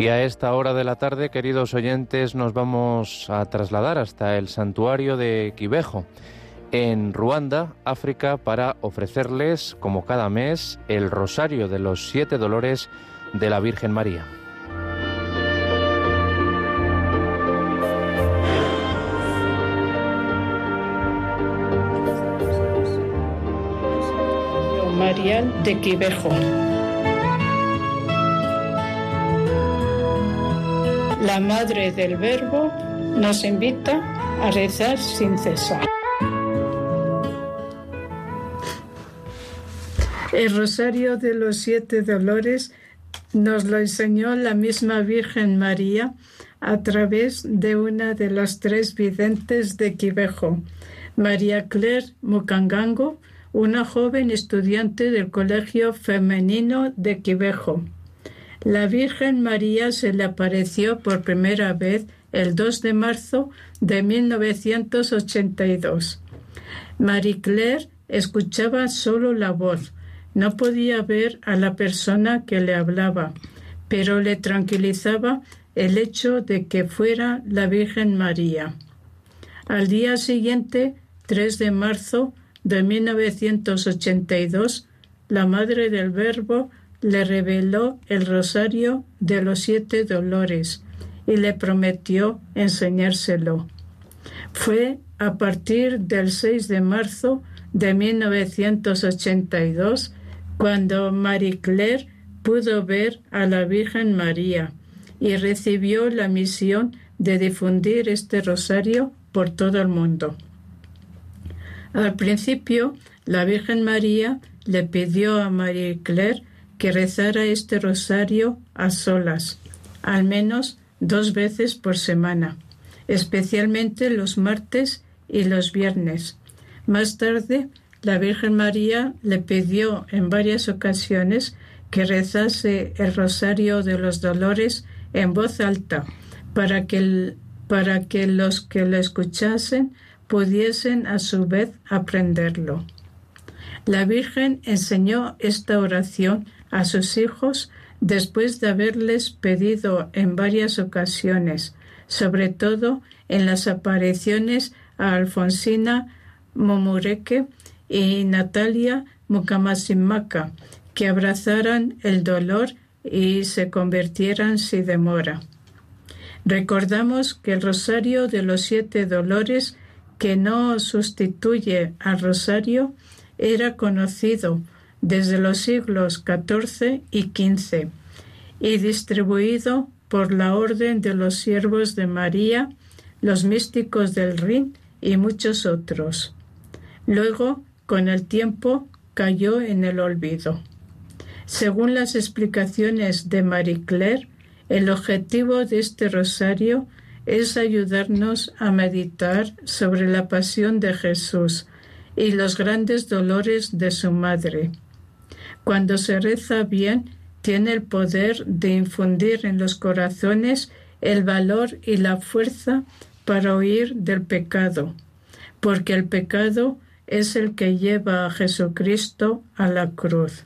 Y a esta hora de la tarde, queridos oyentes, nos vamos a trasladar hasta el santuario de Quibejo, en Ruanda, África, para ofrecerles, como cada mes, el rosario de los siete dolores de la Virgen María. Marial de Quibejo. La Madre del Verbo nos invita a rezar sin cesar. El rosario de los siete dolores nos lo enseñó la misma Virgen María a través de una de las tres videntes de Quibejo, María Claire Mukangango, una joven estudiante del Colegio Femenino de Quibejo. La Virgen María se le apareció por primera vez el 2 de marzo de 1982. Marie Claire escuchaba solo la voz, no podía ver a la persona que le hablaba, pero le tranquilizaba el hecho de que fuera la Virgen María. Al día siguiente, 3 de marzo de 1982, la Madre del Verbo le reveló el rosario de los siete dolores y le prometió enseñárselo. Fue a partir del 6 de marzo de 1982 cuando Marie Claire pudo ver a la Virgen María y recibió la misión de difundir este rosario por todo el mundo. Al principio, la Virgen María le pidió a Marie Claire que rezara este rosario a solas, al menos dos veces por semana, especialmente los martes y los viernes. Más tarde, la Virgen María le pidió en varias ocasiones que rezase el rosario de los dolores en voz alta, para que, para que los que lo escuchasen pudiesen a su vez aprenderlo. La Virgen enseñó esta oración a sus hijos después de haberles pedido en varias ocasiones, sobre todo en las apariciones a Alfonsina Momureke y Natalia Mukamasimaka, que abrazaran el dolor y se convirtieran sin demora. Recordamos que el rosario de los siete dolores, que no sustituye al rosario, era conocido desde los siglos XIV y XV y distribuido por la Orden de los Siervos de María, los místicos del Rin y muchos otros. Luego, con el tiempo, cayó en el olvido. Según las explicaciones de Marie Claire, el objetivo de este rosario es ayudarnos a meditar sobre la pasión de Jesús y los grandes dolores de su madre cuando se reza bien, tiene el poder de infundir en los corazones el valor y la fuerza para huir del pecado, porque el pecado es el que lleva a Jesucristo a la cruz.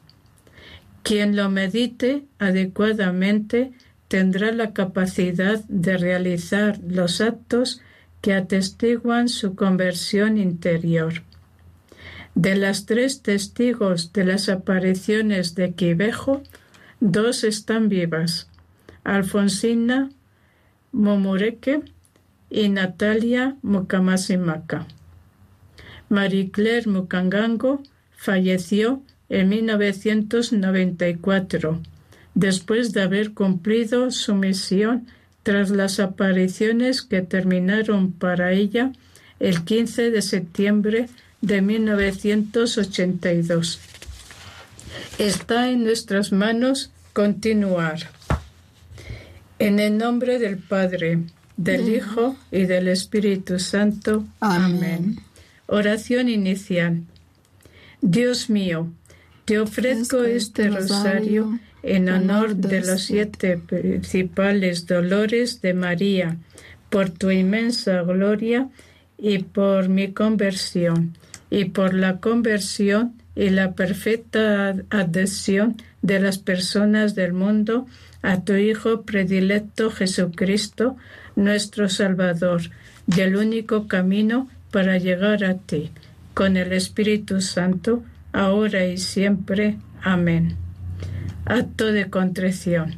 Quien lo medite adecuadamente tendrá la capacidad de realizar los actos que atestiguan su conversión interior. De las tres testigos de las apariciones de Quivejo, dos están vivas, Alfonsina Momureke y Natalia Mukamasimaka. Marie Claire Mukangango falleció en 1994, después de haber cumplido su misión tras las apariciones que terminaron para ella el 15 de septiembre de 1982. Está en nuestras manos continuar. En el nombre del Padre, del Hijo y del Espíritu Santo. Amén. Oración inicial. Dios mío, te ofrezco este rosario en honor de los siete principales dolores de María, por tu inmensa gloria y por mi conversión y por la conversión y la perfecta adhesión de las personas del mundo a tu Hijo predilecto Jesucristo, nuestro Salvador, y el único camino para llegar a ti, con el Espíritu Santo, ahora y siempre. Amén. Acto de contrición.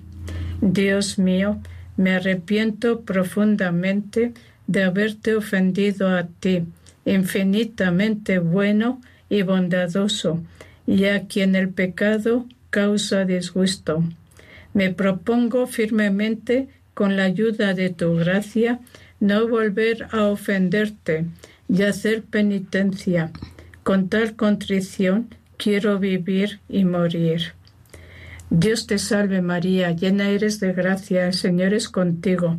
Dios mío, me arrepiento profundamente de haberte ofendido a ti, infinitamente bueno y bondadoso, y a quien el pecado causa disgusto. Me propongo firmemente, con la ayuda de tu gracia, no volver a ofenderte y hacer penitencia. Con tal contrición quiero vivir y morir. Dios te salve María, llena eres de gracia, el Señor es contigo.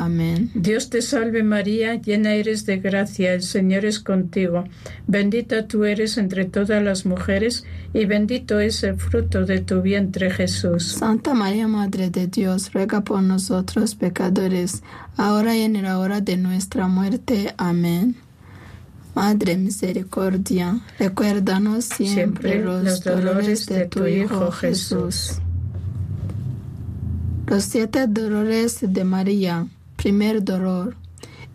Dios te salve María, llena eres de gracia, el Señor es contigo. Bendita tú eres entre todas las mujeres y bendito es el fruto de tu vientre Jesús. Santa María, Madre de Dios, ruega por nosotros pecadores, ahora y en la hora de nuestra muerte. Amén. Madre misericordia, recuérdanos siempre, los, dolores de tu Hijo Jesús. Los siete dolores de María. Primer dolor.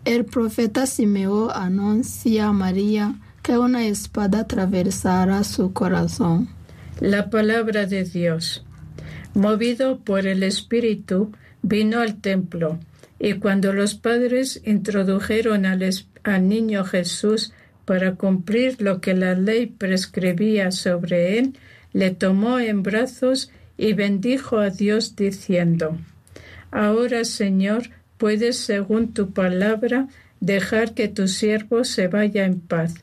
El profeta Simeón anuncia a María que una espada atravesará su corazón. La palabra de Dios. Movido por el Espíritu, vino al templo, y cuando los padres introdujeron al, al niño Jesús para cumplir lo que la ley prescribía sobre él, le tomó en brazos y bendijo a Dios diciendo, Ahora, Señor, puedes, según tu palabra, dejar que tu siervo se vaya en paz,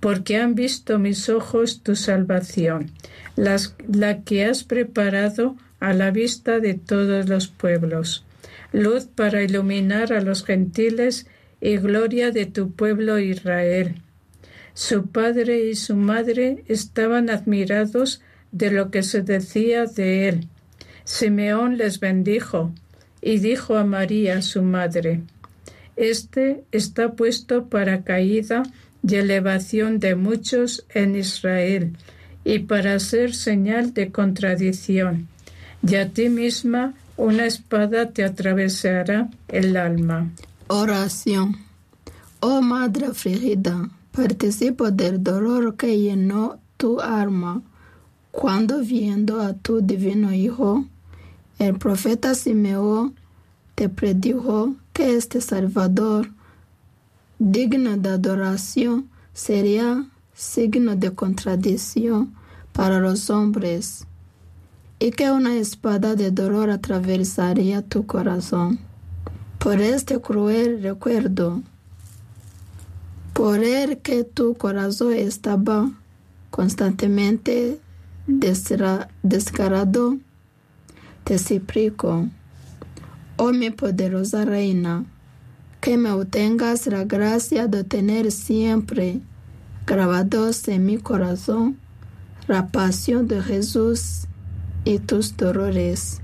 porque han visto mis ojos tu salvación, la que has preparado a la vista de todos los pueblos, luz para iluminar a los gentiles y gloria de tu pueblo Israel. Su padre y su madre estaban admirados de lo que se decía de él. Simeón les bendijo y dijo a María, su madre, Este está puesto para caída y elevación de muchos en Israel, y para ser señal de contradicción, y a ti misma una espada te atravesará el alma. Oración. Oh Madre afligida, participo del dolor que llenó tu alma cuando viendo a tu divino Hijo, el profeta Simeón te predijo que este Salvador, digno de adoración, sería signo de contradicción para los hombres, y que una espada de dolor atravesaría tu corazón. Por este cruel recuerdo, por el que tu corazón estaba constantemente descarado, te suplico, oh mi poderosa reina, que me obtengas la gracia de tener siempre grabados en mi corazón la pasión de Jesús y tus dolores.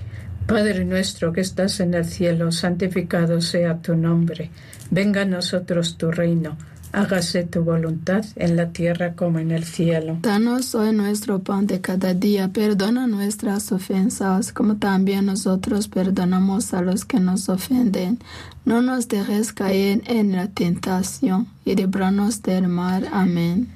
Padre nuestro que estás en el cielo, santificado sea tu nombre. Venga a nosotros tu reino hágase tu voluntad en la tierra como en el cielo. Danos hoy nuestro pan de cada día, perdona nuestras ofensas, como también nosotros perdonamos a los que nos ofenden. No nos dejes caer en la tentación y líbranos del mal. Amén.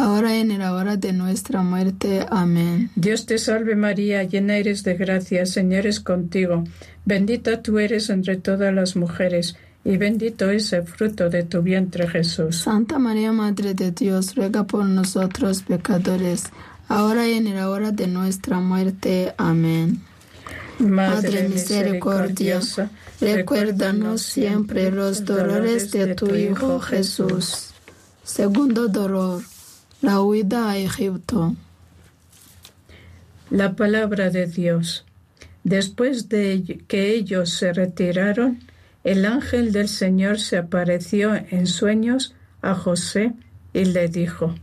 ahora y en la hora de nuestra muerte. Amén. Dios te salve María, llena eres de gracia, Señor es contigo. Bendita tú eres entre todas las mujeres y bendito es el fruto de tu vientre Jesús. Santa María, Madre de Dios, ruega por nosotros pecadores, ahora y en la hora de nuestra muerte. Amén. Madre misericordiosa, recuérdanos siempre los dolores de tu Hijo Jesús. Segundo dolor, la huida a Egipto. La palabra de Dios. Después de que ellos se retiraron, el ángel del Señor se apareció en sueños a José y le dijo,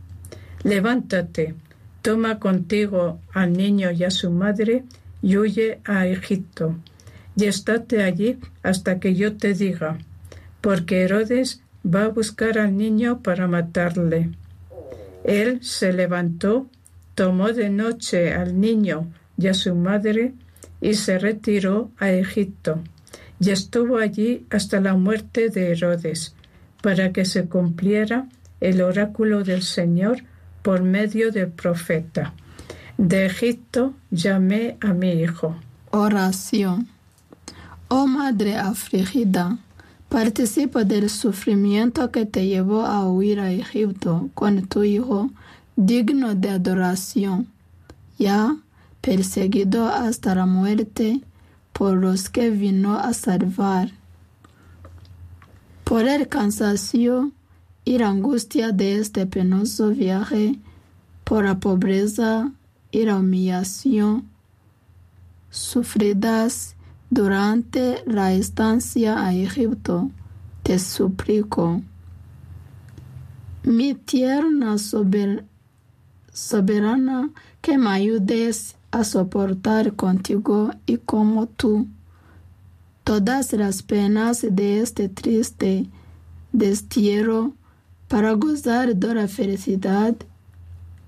Levántate, toma contigo al niño y a su madre y huye a Egipto, y estate allí hasta que yo te diga, porque Herodes va a buscar al niño para matarle. Él se levantó, tomó de noche al niño y a su madre y se retiró a Egipto, y estuvo allí hasta la muerte de Herodes, para que se cumpliera el oráculo del Señor por medio del profeta. De Egipto llamé a mi hijo. Oración. Oh Madre afligida, participa del sufrimiento que te llevó a huir a Egipto con tu hijo, digno de adoración, ya perseguido hasta la muerte por los que vino a salvar. Por el cansancio y la angustia de este penoso viaje, por la pobreza y la humillación sufridas durante la estancia a Egipto, te suplico. Mi tierna soberana, que me ayudes a soportar contigo y como tú todas las penas de este triste destierro para gozar de la felicidad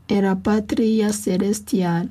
en la patria celestial.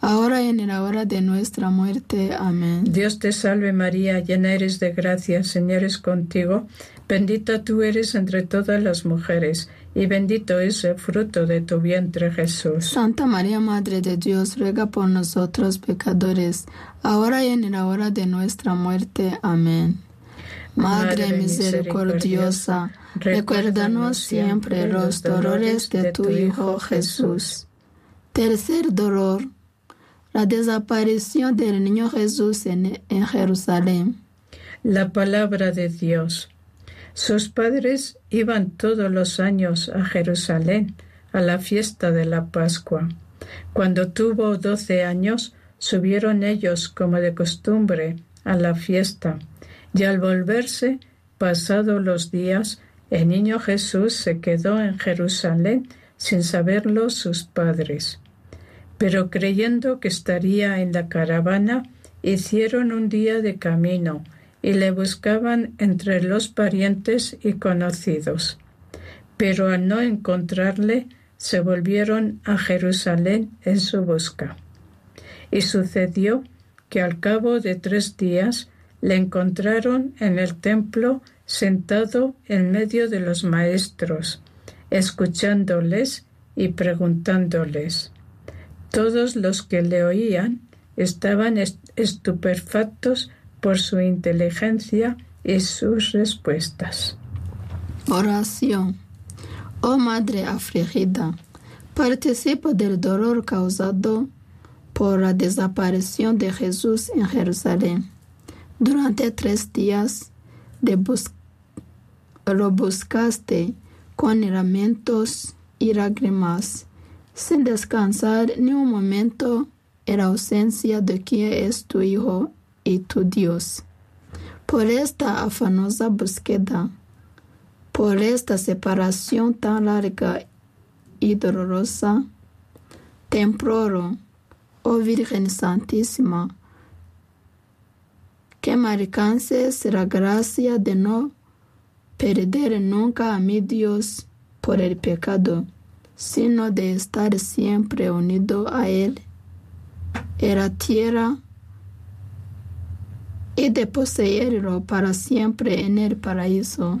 ahora y en la hora de nuestra muerte. Amén. Dios te salve María, llena eres de gracia, Señor es contigo, bendita tú eres entre todas las mujeres, y bendito es el fruto de tu vientre Jesús. Santa María, Madre de Dios, ruega por nosotros pecadores, ahora y en la hora de nuestra muerte. Amén. Madre misericordiosa, recuérdanos siempre los dolores de tu Hijo Jesús. Tercer dolor la desaparición del niño Jesús en, Jerusalén. La palabra de Dios. Sus padres iban todos los años a Jerusalén a la fiesta de la Pascua. Cuando tuvo doce años, subieron ellos como de costumbre a la fiesta, y al volverse, pasados los días, el niño Jesús se quedó en Jerusalén sin saberlo sus padres pero creyendo que estaría en la caravana, hicieron un día de camino y le buscaban entre los parientes y conocidos. Pero al no encontrarle, se volvieron a Jerusalén en su busca. Y sucedió que al cabo de tres días le encontraron en el templo sentado en medio de los maestros, escuchándoles y preguntándoles. Todos los que le oían estaban estupefactos por su inteligencia y sus respuestas. Oración. Oh Madre afligida, participo del dolor causado por la desaparición de Jesús en Jerusalén. Durante tres días de lo buscaste con lamentos y lágrimas sin descansar ni un momento en ausencia de quien es tu Hijo y tu Dios. Por esta afanosa búsqueda, por esta separación tan larga y dolorosa, te imploro, oh Virgen Santísima, que me alcances la gracia de no perder nunca a mi Dios por el pecado sino de estar siempre unido a Él en la tierra y de poseerlo para siempre en el paraíso.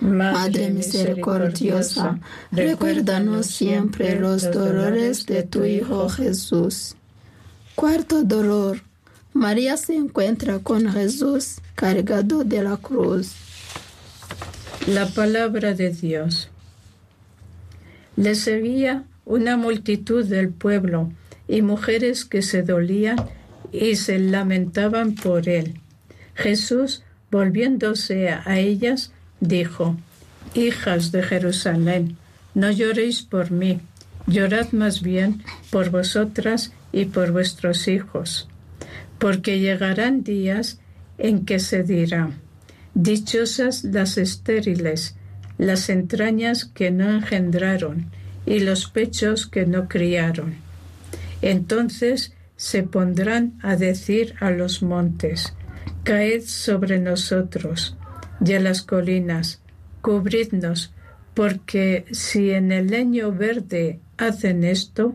Madre misericordiosa, recuérdanos siempre los dolores de tu Hijo Jesús. Cuarto dolor. María se encuentra con Jesús cargado de la cruz. La palabra de Dios. Le seguía una multitud del pueblo y mujeres que se dolían y se lamentaban por él. Jesús, volviéndose a ellas, dijo, Hijas de Jerusalén, no lloréis por mí, llorad más bien por vosotras y por vuestros hijos, porque llegarán días en que se dirá, Dichosas las estériles, las entrañas que no engendraron y los pechos que no criaron. Entonces se pondrán a decir a los montes, Caed sobre nosotros, y a las colinas, cubridnos, porque si en el leño verde hacen esto,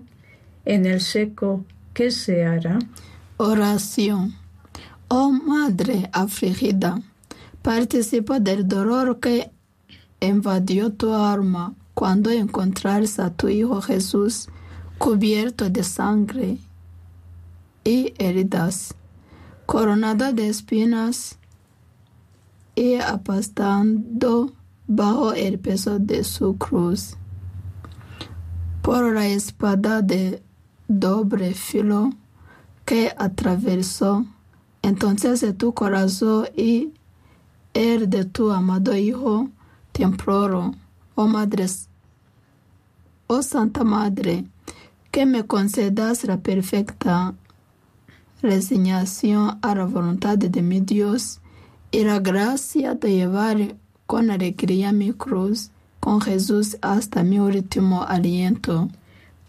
en el seco, ¿qué se hará? Oración. Oh Madre afligida, participa del dolor que invadió tu alma cuando encontraste a tu Hijo Jesús cubierto de sangre y heridas, coronada de espinas y apastando bajo el peso de su cruz. Por la espada de doble filo que atravesó entonces tu corazón y el de tu amado Hijo, te oh Madre, oh Santa Madre, que me concedas la perfecta resignación a la voluntad de mi Dios y la gracia de llevar con alegría mi cruz con Jesús hasta mi último aliento.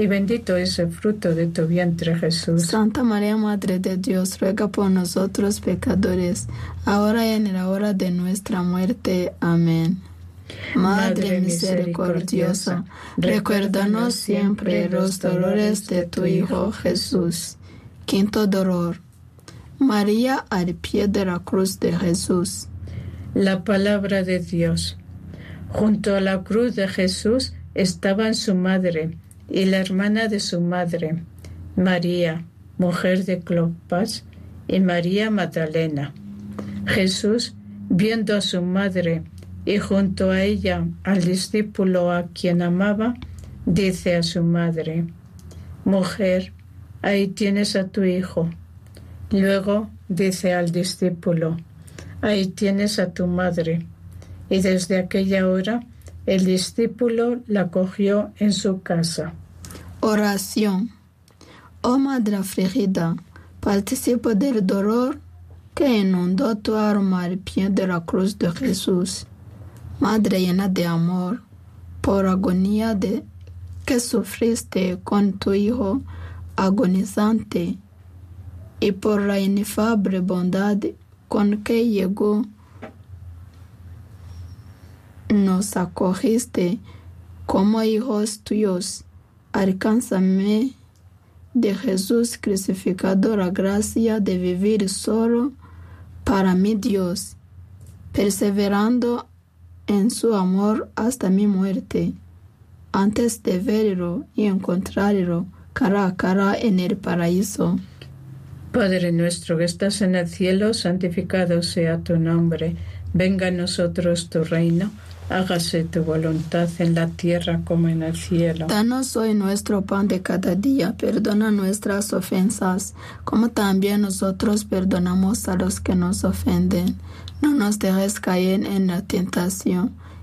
y bendito es el fruto de tu vientre Jesús. Santa María, Madre de Dios, ruega por nosotros pecadores, ahora y en la hora de nuestra muerte. Amén. Madre misericordiosa, recuérdanos siempre los dolores de tu Hijo Jesús. Quinto dolor. María al pie de la cruz de Jesús. La palabra de Dios. Junto a la cruz de Jesús estaban su madre y la hermana de su madre, María, mujer de Clopas, y María Magdalena. Jesús, viendo a su madre y junto a ella al discípulo a quien amaba, dice a su madre, Mujer, ahí tienes a tu hijo. Luego dice al discípulo, Ahí tienes a tu madre. Y desde aquella hora el discípulo la cogió en su casa. Oración. Oh Madre afligida, participo del dolor que inundó tu alma al pie de la cruz de Jesús. Madre llena de amor, por agonía de que sufriste con tu Hijo agonizante y por la inefable bondad con que llegó, nos acogiste como hijos tuyos. Alcánzame de Jesús crucificado la gracia de vivir solo para mi Dios, perseverando en su amor hasta mi muerte, antes de verlo y encontrarlo cara a cara en el paraíso. Padre nuestro que estás en el cielo, santificado sea tu nombre. Venga a nosotros tu reino. Hágase tu voluntad en la tierra como en el cielo. Danos hoy nuestro pan de cada día. Perdona nuestras ofensas, como también nosotros perdonamos a los que nos ofenden. No nos dejes caer en la tentación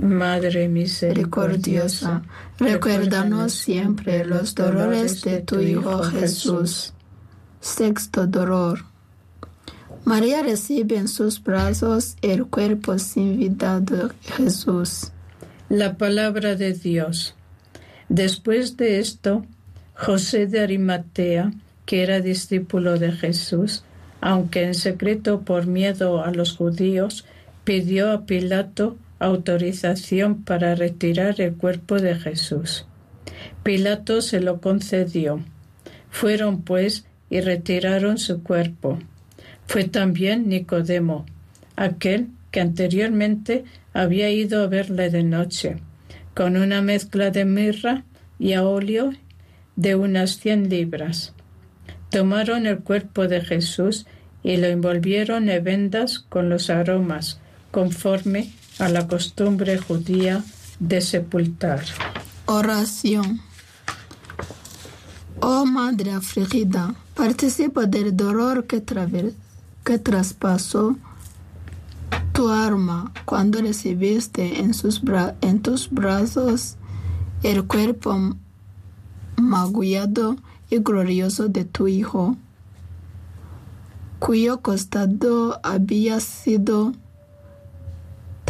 Madre misericordiosa, recuérdanos siempre los dolores de tu Hijo Jesús. Sexto dolor. María recibe en sus brazos el cuerpo sin vida de Jesús. La palabra de Dios. Después de esto, José de Arimatea, que era discípulo de Jesús, aunque en secreto por miedo a los judíos, pidió a Pilato autorización para retirar el cuerpo de Jesús. Pilato se lo concedió. Fueron pues y retiraron su cuerpo. Fue también Nicodemo, aquel que anteriormente había ido a verle de noche, con una mezcla de mirra y a óleo de unas cien libras. Tomaron el cuerpo de Jesús y lo envolvieron en vendas con los aromas, conforme a la costumbre judía de sepultar. Oración. Oh Madre afligida, participa del dolor que, que traspasó tu alma cuando recibiste en, sus en tus brazos el cuerpo magullado y glorioso de tu Hijo, cuyo costado había sido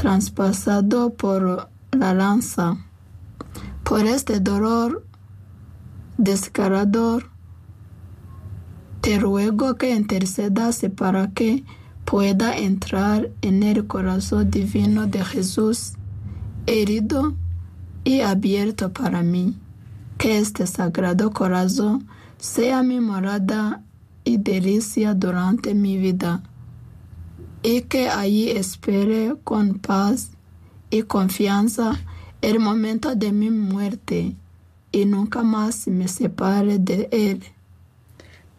traspasado por la lanza. Por este dolor descarador, te ruego que intercedas para que pueda entrar en el corazón divino de Jesús, herido y abierto para mí. Que este sagrado corazón sea mi morada y delicia durante mi vida y que allí espere con paz y confianza el momento de mi muerte y nunca más me separe de él.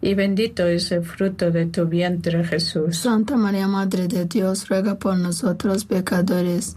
y bendito es el fruto de tu vientre Jesús. Santa María, Madre de Dios, ruega por nosotros pecadores,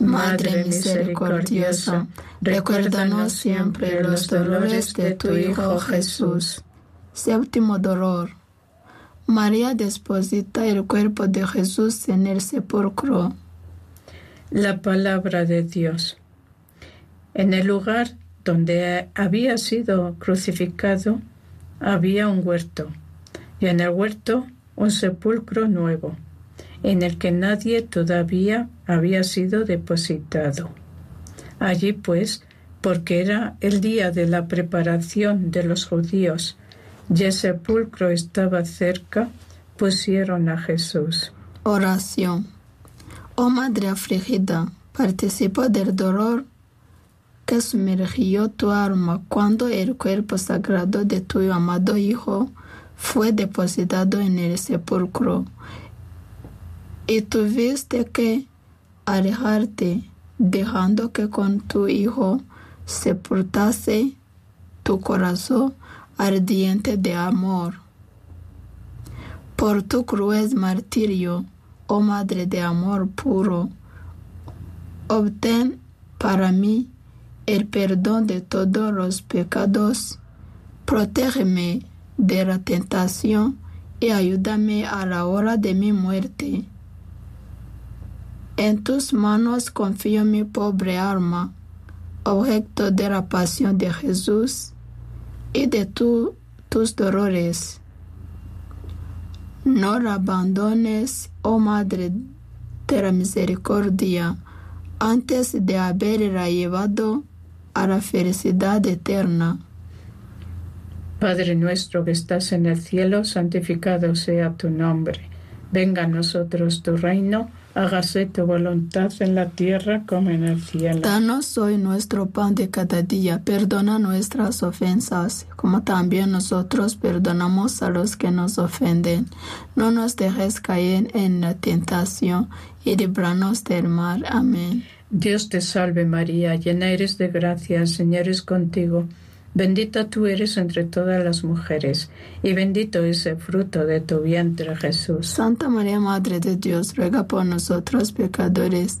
Madre misericordiosa, recuérdanos siempre los dolores de tu Hijo Jesús. Séptimo dolor. María deposita el cuerpo de Jesús en el sepulcro. La palabra de Dios. En el lugar donde había sido crucificado había un huerto, y en el huerto un sepulcro nuevo en el que nadie todavía había sido depositado. Allí pues, porque era el día de la preparación de los judíos y el sepulcro estaba cerca, pusieron a Jesús. Oración. Oh Madre afligida, participa del dolor que sumergió tu alma cuando el cuerpo sagrado de tu amado Hijo fue depositado en el sepulcro y tuviste que alejarte dejando que con tu Hijo sepultase tu corazón ardiente de amor. Por tu cruel martirio, oh Madre de amor puro, obtén para mí el perdón de todos los pecados, protégeme de la tentación y ayúdame a la hora de mi muerte. En tus manos confío mi pobre alma, objeto de la pasión de Jesús y de tu, tus dolores. No la abandones, oh Madre de la Misericordia, antes de haberla llevado a la felicidad eterna. Padre nuestro que estás en el cielo, santificado sea tu nombre. Venga a nosotros tu reino hágase tu voluntad en la tierra como en el cielo. Danos hoy nuestro pan de cada día, perdona nuestras ofensas, como también nosotros perdonamos a los que nos ofenden. No nos dejes caer en la tentación y libranos del mal. Amén. Dios te salve María, llena eres de gracia, el Señor es contigo. Bendita tú eres entre todas las mujeres, y bendito es el fruto de tu vientre, Jesús. Santa María, Madre de Dios, ruega por nosotros pecadores,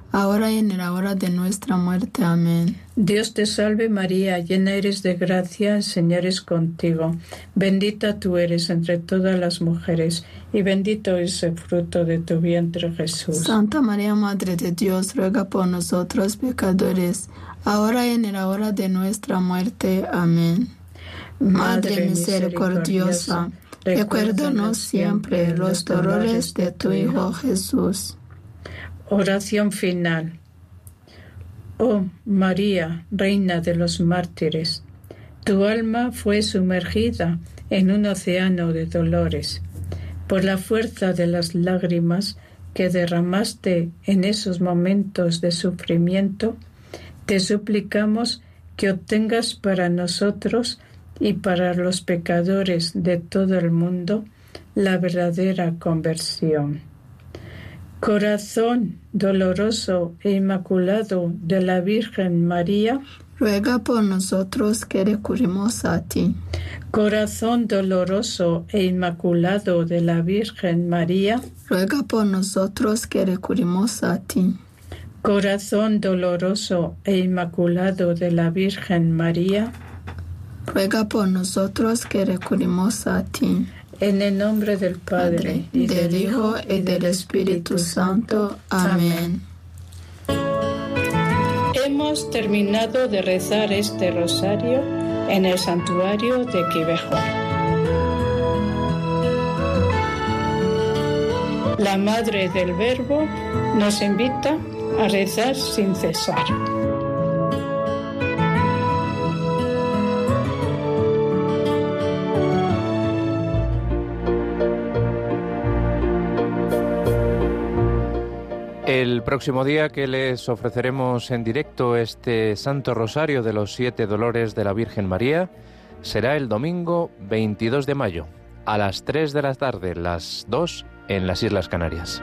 ahora y en la hora de nuestra muerte. Amén. Dios te salve María, llena eres de gracia, el Señor es contigo. Bendita tú eres entre todas las mujeres, y bendito es el fruto de tu vientre Jesús. Santa María, Madre de Dios, ruega por nosotros pecadores, ahora y en la hora de nuestra muerte. Amén. Madre misericordiosa, recuérdanos siempre los dolores de tu Hijo Jesús. Oración final. Oh María, Reina de los mártires, tu alma fue sumergida en un océano de dolores. Por la fuerza de las lágrimas que derramaste en esos momentos de sufrimiento, te suplicamos que obtengas para nosotros y para los pecadores de todo el mundo la verdadera conversión. Corazón doloroso e inmaculado de la Virgen María, ruega por nosotros que recurrimos a ti. Corazón doloroso e inmaculado de la Virgen María, ruega por nosotros que recurrimos a ti. Corazón doloroso e inmaculado de la Virgen María, ruega por nosotros que recurrimos a ti. En el nombre del Padre, y del Hijo, y del Espíritu Santo. Amén. hemos terminado de rezar este rosario en el santuario de Quivejo. La Madre del Verbo nos invita a rezar sin cesar. Próximo día que les ofreceremos en directo este Santo Rosario de los Siete Dolores de la Virgen María será el domingo 22 de mayo a las 3 de la tarde, las 2 en las Islas Canarias.